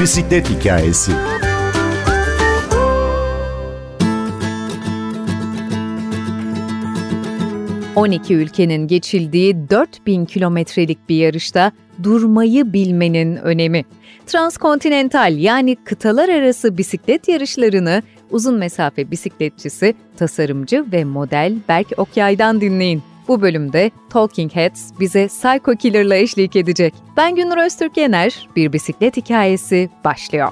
Bisiklet hikayesi. ...12 ülkenin geçildiği 4000 kilometrelik bir yarışta durmayı bilmenin önemi. Transkontinental yani kıtalar arası bisiklet yarışlarını uzun mesafe bisikletçisi, tasarımcı ve model Berk Okyay'dan dinleyin. Bu bölümde Talking Heads bize Psycho Killer'la eşlik edecek. Ben Günür Öztürk Yener, bir bisiklet hikayesi başlıyor.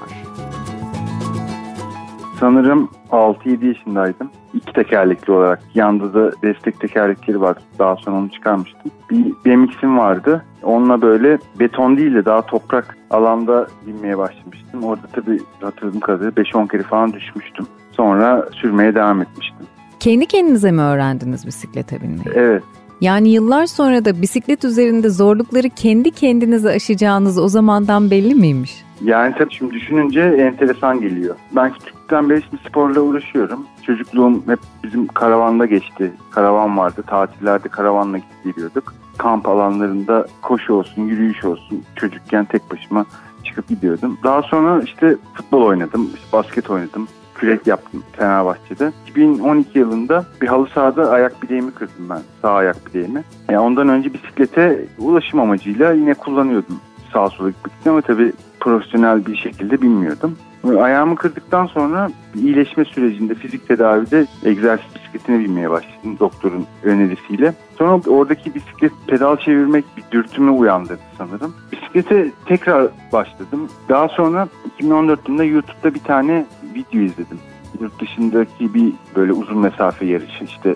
Sanırım 6-7 yaşındaydım. İki tekerlekli olarak. Yanda da destek tekerlekleri var. Daha sonra onu çıkarmıştım. Bir BMX'im vardı. Onunla böyle beton değil de daha toprak alanda binmeye başlamıştım. Orada tabii hatırladığım kadarıyla 5-10 kere falan düşmüştüm. Sonra sürmeye devam etmiştim. Kendi kendinize mi öğrendiniz bisiklete binmeyi? Evet. Yani yıllar sonra da bisiklet üzerinde zorlukları kendi kendinize aşacağınız o zamandan belli miymiş? Yani tabii şimdi düşününce enteresan geliyor. Ben küçükten beri şimdi sporla uğraşıyorum. Çocukluğum hep bizim karavanda geçti. Karavan vardı. Tatillerde karavanla gidip geliyorduk. Kamp alanlarında koşu olsun, yürüyüş olsun. Çocukken tek başıma çıkıp gidiyordum. Daha sonra işte futbol oynadım, işte basket oynadım kürek yaptım Fenerbahçe'de. 2012 yılında bir halı sahada ayak bileğimi kırdım ben. Sağ ayak bileğimi. Yani ondan önce bisiklete ulaşım amacıyla yine kullanıyordum sağa sola gitmek için ama tabii profesyonel bir şekilde bilmiyordum. Ayağımı kırdıktan sonra iyileşme sürecinde fizik tedavide egzersiz bisikletine binmeye başladım doktorun önerisiyle. Sonra oradaki bisiklet pedal çevirmek bir dürtümü uyandırdı sanırım. Bisiklete tekrar başladım. Daha sonra 2014 yılında YouTube'da bir tane video izledim. Yurt dışındaki bir böyle uzun mesafe yarışı işte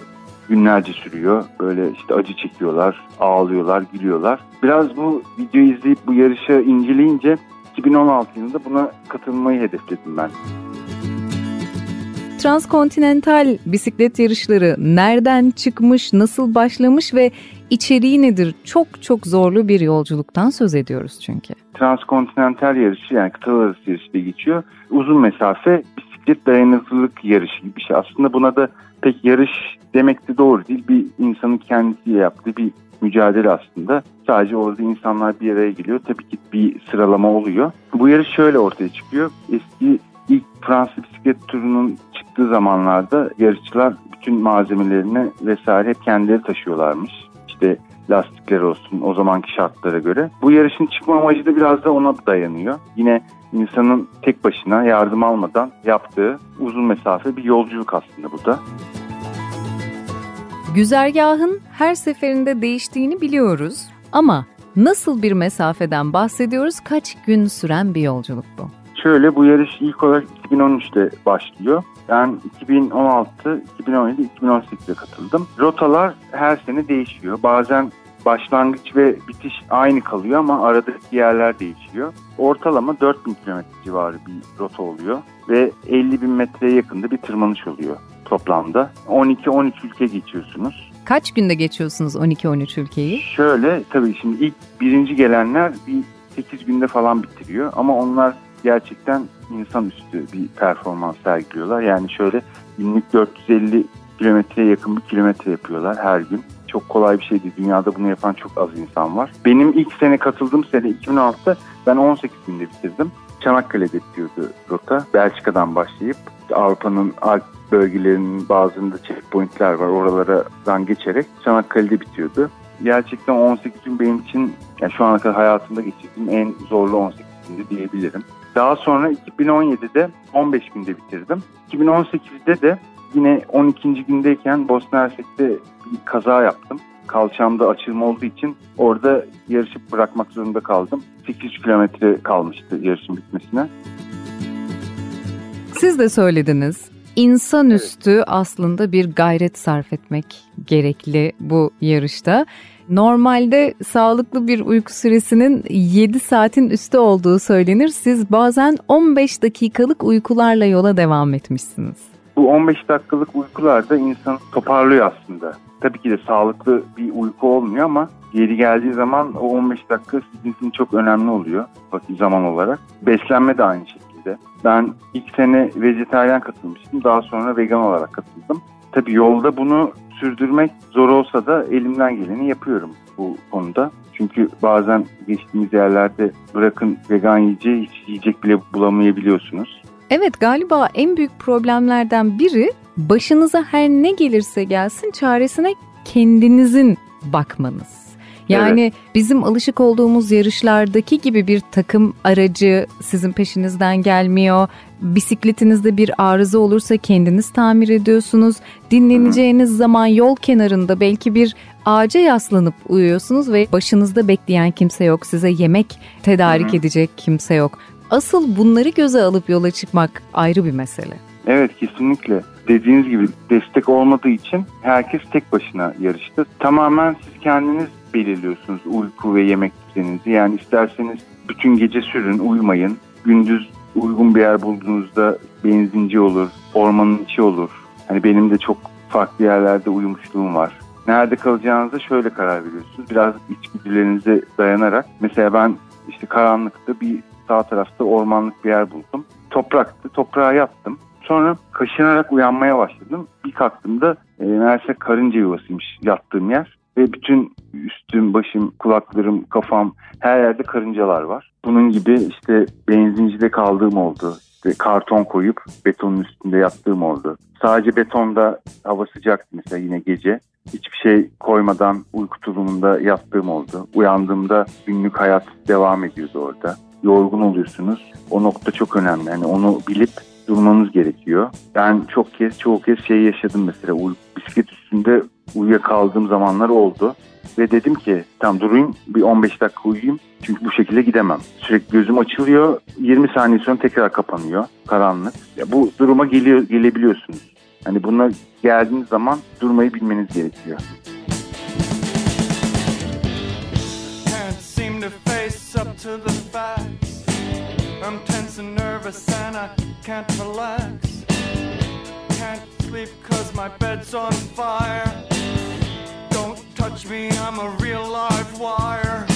günlerce sürüyor. Böyle işte acı çekiyorlar, ağlıyorlar, gülüyorlar. Biraz bu videoyu izleyip bu yarışı inceleyince 2016 yılında buna katılmayı hedefledim ben. Transkontinental bisiklet yarışları nereden çıkmış, nasıl başlamış ve içeriği nedir? Çok çok zorlu bir yolculuktan söz ediyoruz çünkü. Transkontinental yarışı yani kıtalar arası yarışı diye geçiyor. Uzun mesafe bisiklet dayanıklılık yarışı gibi bir şey. Aslında buna da pek yarış demek de doğru değil. Bir insanın kendisiyle yaptığı bir mücadele aslında. Sadece orada insanlar bir araya geliyor. Tabii ki bir sıralama oluyor. Bu yarış şöyle ortaya çıkıyor. Eski ilk Fransız bisiklet turunun çıktığı zamanlarda yarışçılar bütün malzemelerini vesaire hep kendileri taşıyorlarmış. İşte lastikler olsun o zamanki şartlara göre. Bu yarışın çıkma amacı da biraz da ona dayanıyor. Yine insanın tek başına yardım almadan yaptığı uzun mesafe bir yolculuk aslında bu da. Güzergahın her seferinde değiştiğini biliyoruz ama nasıl bir mesafeden bahsediyoruz? Kaç gün süren bir yolculuk bu? Şöyle bu yarış ilk olarak 2013'te başlıyor. Ben 2016, 2017, 2018'de katıldım. Rotalar her sene değişiyor. Bazen başlangıç ve bitiş aynı kalıyor ama aradaki yerler değişiyor. Ortalama 4000 kilometre civarı bir rota oluyor ve 50 bin metreye yakında bir tırmanış oluyor toplamda. 12-13 ülke geçiyorsunuz. Kaç günde geçiyorsunuz 12-13 ülkeyi? Şöyle tabii şimdi ilk birinci gelenler bir 8 günde falan bitiriyor ama onlar gerçekten insanüstü bir performans sergiliyorlar. Yani şöyle günlük 450 kilometreye yakın bir kilometre yapıyorlar her gün. Çok kolay bir şey değil. Dünyada bunu yapan çok az insan var. Benim ilk sene katıldığım sene 2016'da ben 18 günde bitirdim. Çanakkale'de bitiyordu rota. Belçika'dan başlayıp Avrupa'nın Alp bölgelerinin bazılarında checkpointler var. Oralardan geçerek Çanakkale'de bitiyordu. Gerçekten 18 gün benim için yani şu ana kadar hayatımda geçirdiğim en zorlu 18 gündü diyebilirim. Daha sonra 2017'de 15 günde bitirdim. 2018'de de yine 12. gündeyken Bosna Hersek'te bir kaza yaptım. Kalçamda açılma olduğu için orada yarışıp bırakmak zorunda kaldım. 8 kilometre kalmıştı yarışın bitmesine. Siz de söylediniz. İnsanüstü evet. aslında bir gayret sarf etmek gerekli bu yarışta. Normalde sağlıklı bir uyku süresinin 7 saatin üstü olduğu söylenir. Siz bazen 15 dakikalık uykularla yola devam etmişsiniz. Bu 15 dakikalık uykular da insan toparlıyor aslında. Tabii ki de sağlıklı bir uyku olmuyor ama geri geldiği zaman o 15 dakika sizin için çok önemli oluyor vakit zaman olarak. Beslenme de aynı şekilde. Ben ilk sene vejetaryen katılmıştım. Daha sonra vegan olarak katıldım. Tabii yolda bunu sürdürmek zor olsa da elimden geleni yapıyorum. bu konuda. Çünkü bazen geçtiğimiz yerlerde bırakın vegan yiyeceği hiç yiyecek bile bulamayabiliyorsunuz. Evet galiba en büyük problemlerden biri başınıza her ne gelirse gelsin çaresine kendinizin bakmanız. Yani evet. bizim alışık olduğumuz yarışlardaki gibi bir takım aracı sizin peşinizden gelmiyor. Bisikletinizde bir arıza olursa kendiniz tamir ediyorsunuz. Dinleneceğiniz Hı. zaman yol kenarında belki bir ağaca yaslanıp uyuyorsunuz ve başınızda bekleyen kimse yok. Size yemek tedarik Hı. edecek kimse yok. Asıl bunları göze alıp yola çıkmak ayrı bir mesele. Evet kesinlikle. Dediğiniz gibi destek olmadığı için herkes tek başına yarıştı. Tamamen siz kendiniz belirliyorsunuz uyku ve yemek düzeninizi. Yani isterseniz bütün gece sürün, uyumayın. Gündüz uygun bir yer bulduğunuzda benzinci olur, ormanın içi olur. Hani benim de çok farklı yerlerde uyumuşluğum var. Nerede kalacağınıza şöyle karar veriyorsunuz. Biraz içgüdülerinize dayanarak. Mesela ben işte karanlıkta bir sağ tarafta ormanlık bir yer buldum. Topraktı. Toprağa yattım. Sonra kaşınarak uyanmaya başladım. Bir kalktığımda e, meğerse karınca yuvasıymış yattığım yer. Ve bütün üstüm, başım, kulaklarım, kafam her yerde karıncalar var. Bunun gibi işte benzincide kaldığım oldu. İşte karton koyup betonun üstünde yattığım oldu. Sadece betonda hava sıcaktı mesela yine gece. Hiçbir şey koymadan uyku tulumunda yattığım oldu. Uyandığımda günlük hayat devam ediyordu orada. Yorgun oluyorsunuz. O nokta çok önemli. Yani onu bilip durmanız gerekiyor. Ben çok kez, çoğu kez şey yaşadım mesela. Bisiklet üstünde uyuyakaldığım zamanlar oldu. Ve dedim ki tam durayım bir 15 dakika uyuyayım. Çünkü bu şekilde gidemem. Sürekli gözüm açılıyor. 20 saniye sonra tekrar kapanıyor. Karanlık. Ya bu duruma geliyor, gelebiliyorsunuz. Hani buna geldiğiniz zaman durmayı bilmeniz gerekiyor. Can't sleep cause my bed's on fire. Me, I'm a real live wire.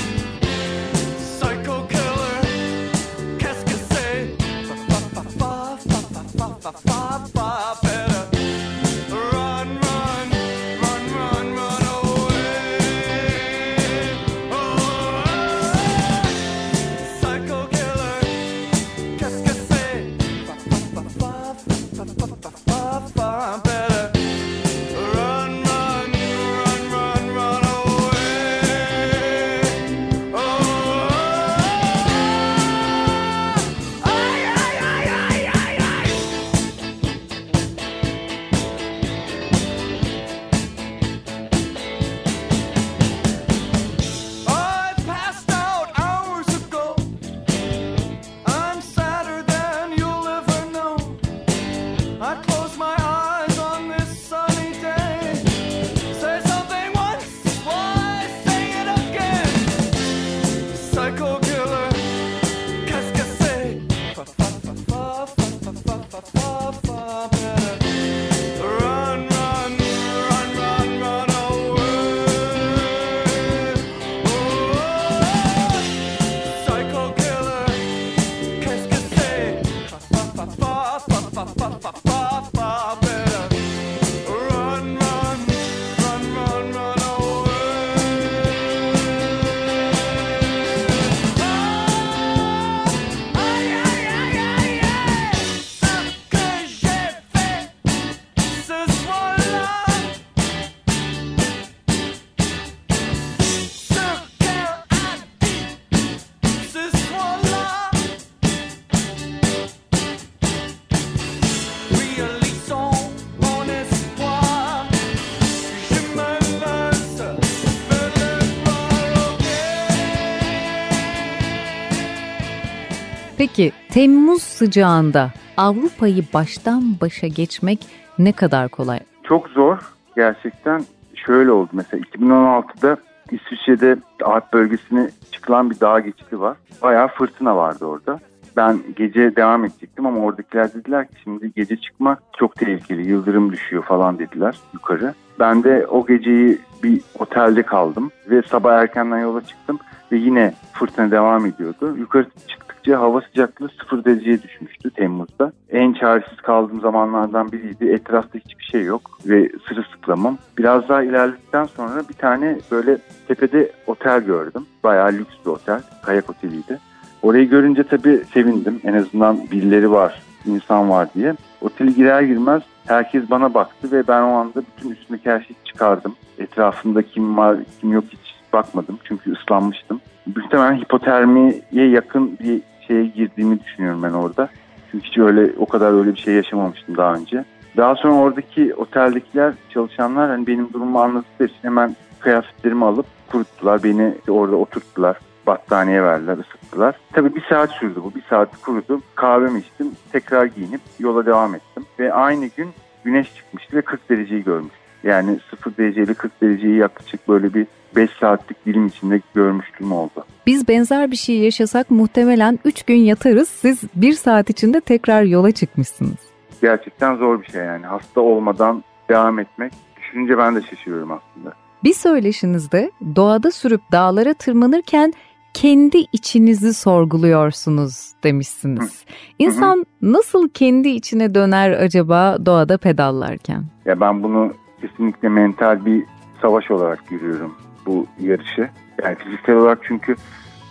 Peki Temmuz sıcağında Avrupa'yı baştan başa geçmek ne kadar kolay? Çok zor gerçekten. Şöyle oldu mesela 2016'da İsviçre'de Alp bölgesine çıkılan bir dağ geçidi var. Bayağı fırtına vardı orada. Ben gece devam edecektim ama oradakiler dediler ki şimdi gece çıkmak çok tehlikeli. Yıldırım düşüyor falan dediler yukarı. Ben de o geceyi bir otelde kaldım ve sabah erkenden yola çıktım ve yine fırtına devam ediyordu. Yukarı çık gittikçe hava sıcaklığı sıfır dereceye düşmüştü Temmuz'da. En çaresiz kaldığım zamanlardan biriydi. Etrafta hiçbir şey yok ve sırılsıklamım. Biraz daha ilerledikten sonra bir tane böyle tepede otel gördüm. Bayağı lüks bir otel. Kayak oteliydi. Orayı görünce tabii sevindim. En azından birileri var, insan var diye. Oteli girer girmez herkes bana baktı ve ben o anda bütün üstümdeki her şeyi çıkardım. Etrafımda kim var, kim yok hiç bakmadım. Çünkü ıslanmıştım. Muhtemelen hipotermiye yakın bir şeye girdiğimi düşünüyorum ben orada. Çünkü hiç öyle o kadar öyle bir şey yaşamamıştım daha önce. Daha sonra oradaki oteldekiler, çalışanlar hani benim durumumu anladıkları için hemen kıyafetlerimi alıp kuruttular. Beni orada oturttular. Battaniye verdiler, ısıttılar. Tabii bir saat sürdü bu. Bir saat kurudu. Kahvemi içtim. Tekrar giyinip yola devam ettim. Ve aynı gün güneş çıkmıştı ve 40 dereceyi görmüştüm. Yani 0 dereceyle 40 dereceyi yaklaşık böyle bir 5 saatlik dilim içinde görmüştüm oldu. Biz benzer bir şey yaşasak muhtemelen 3 gün yatarız. Siz 1 saat içinde tekrar yola çıkmışsınız. Gerçekten zor bir şey yani. Hasta olmadan devam etmek. Düşününce ben de şaşırıyorum aslında. Bir söyleşinizde doğada sürüp dağlara tırmanırken kendi içinizi sorguluyorsunuz demişsiniz. İnsan nasıl kendi içine döner acaba doğada pedallarken? Ya ben bunu kesinlikle mental bir savaş olarak görüyorum bu yarışı. Yani fiziksel olarak çünkü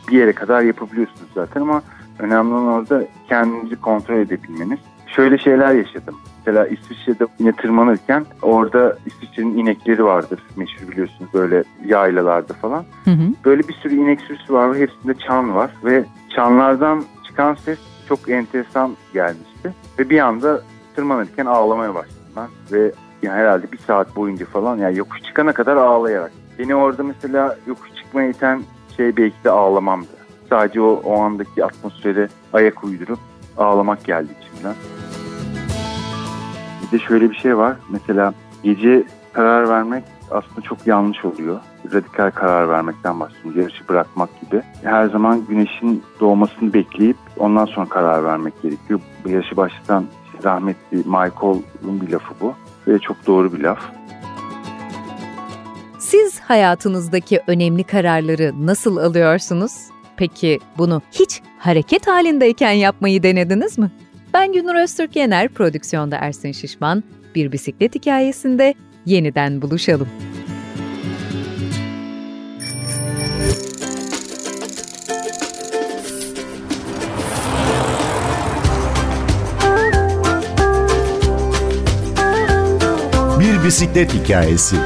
bir yere kadar yapabiliyorsunuz zaten ama önemli olan orada kendinizi kontrol edebilmeniz. Şöyle şeyler yaşadım. Mesela İsviçre'de yine tırmanırken orada İsviçre'nin inekleri vardır meşhur biliyorsunuz böyle yaylalarda falan. Hı hı. Böyle bir sürü inek sürüsü var ve hepsinde çan var ve çanlardan çıkan ses çok enteresan gelmişti. Ve bir anda tırmanırken ağlamaya başladım ben ve yani herhalde bir saat boyunca falan yani yokuş çıkana kadar ağlayarak. Beni orada mesela yokuş çıkmaya iten şey belki de ağlamamdı. Sadece o, o andaki atmosfere ayak uydurup ağlamak geldi içimden. Bir de şöyle bir şey var. Mesela gece karar vermek aslında çok yanlış oluyor. Radikal karar vermekten bahsediyorum. Yarışı bırakmak gibi. Her zaman güneşin doğmasını bekleyip ondan sonra karar vermek gerekiyor. Yarışı başlatan rahmetli Michael'ın bir lafı bu. Ve çok doğru bir laf. Siz hayatınızdaki önemli kararları nasıl alıyorsunuz? Peki bunu hiç hareket halindeyken yapmayı denediniz mi? Ben Günür Öztürk Yener, prodüksiyonda Ersin Şişman. Bir bisiklet hikayesinde yeniden buluşalım. Bir bisiklet hikayesi.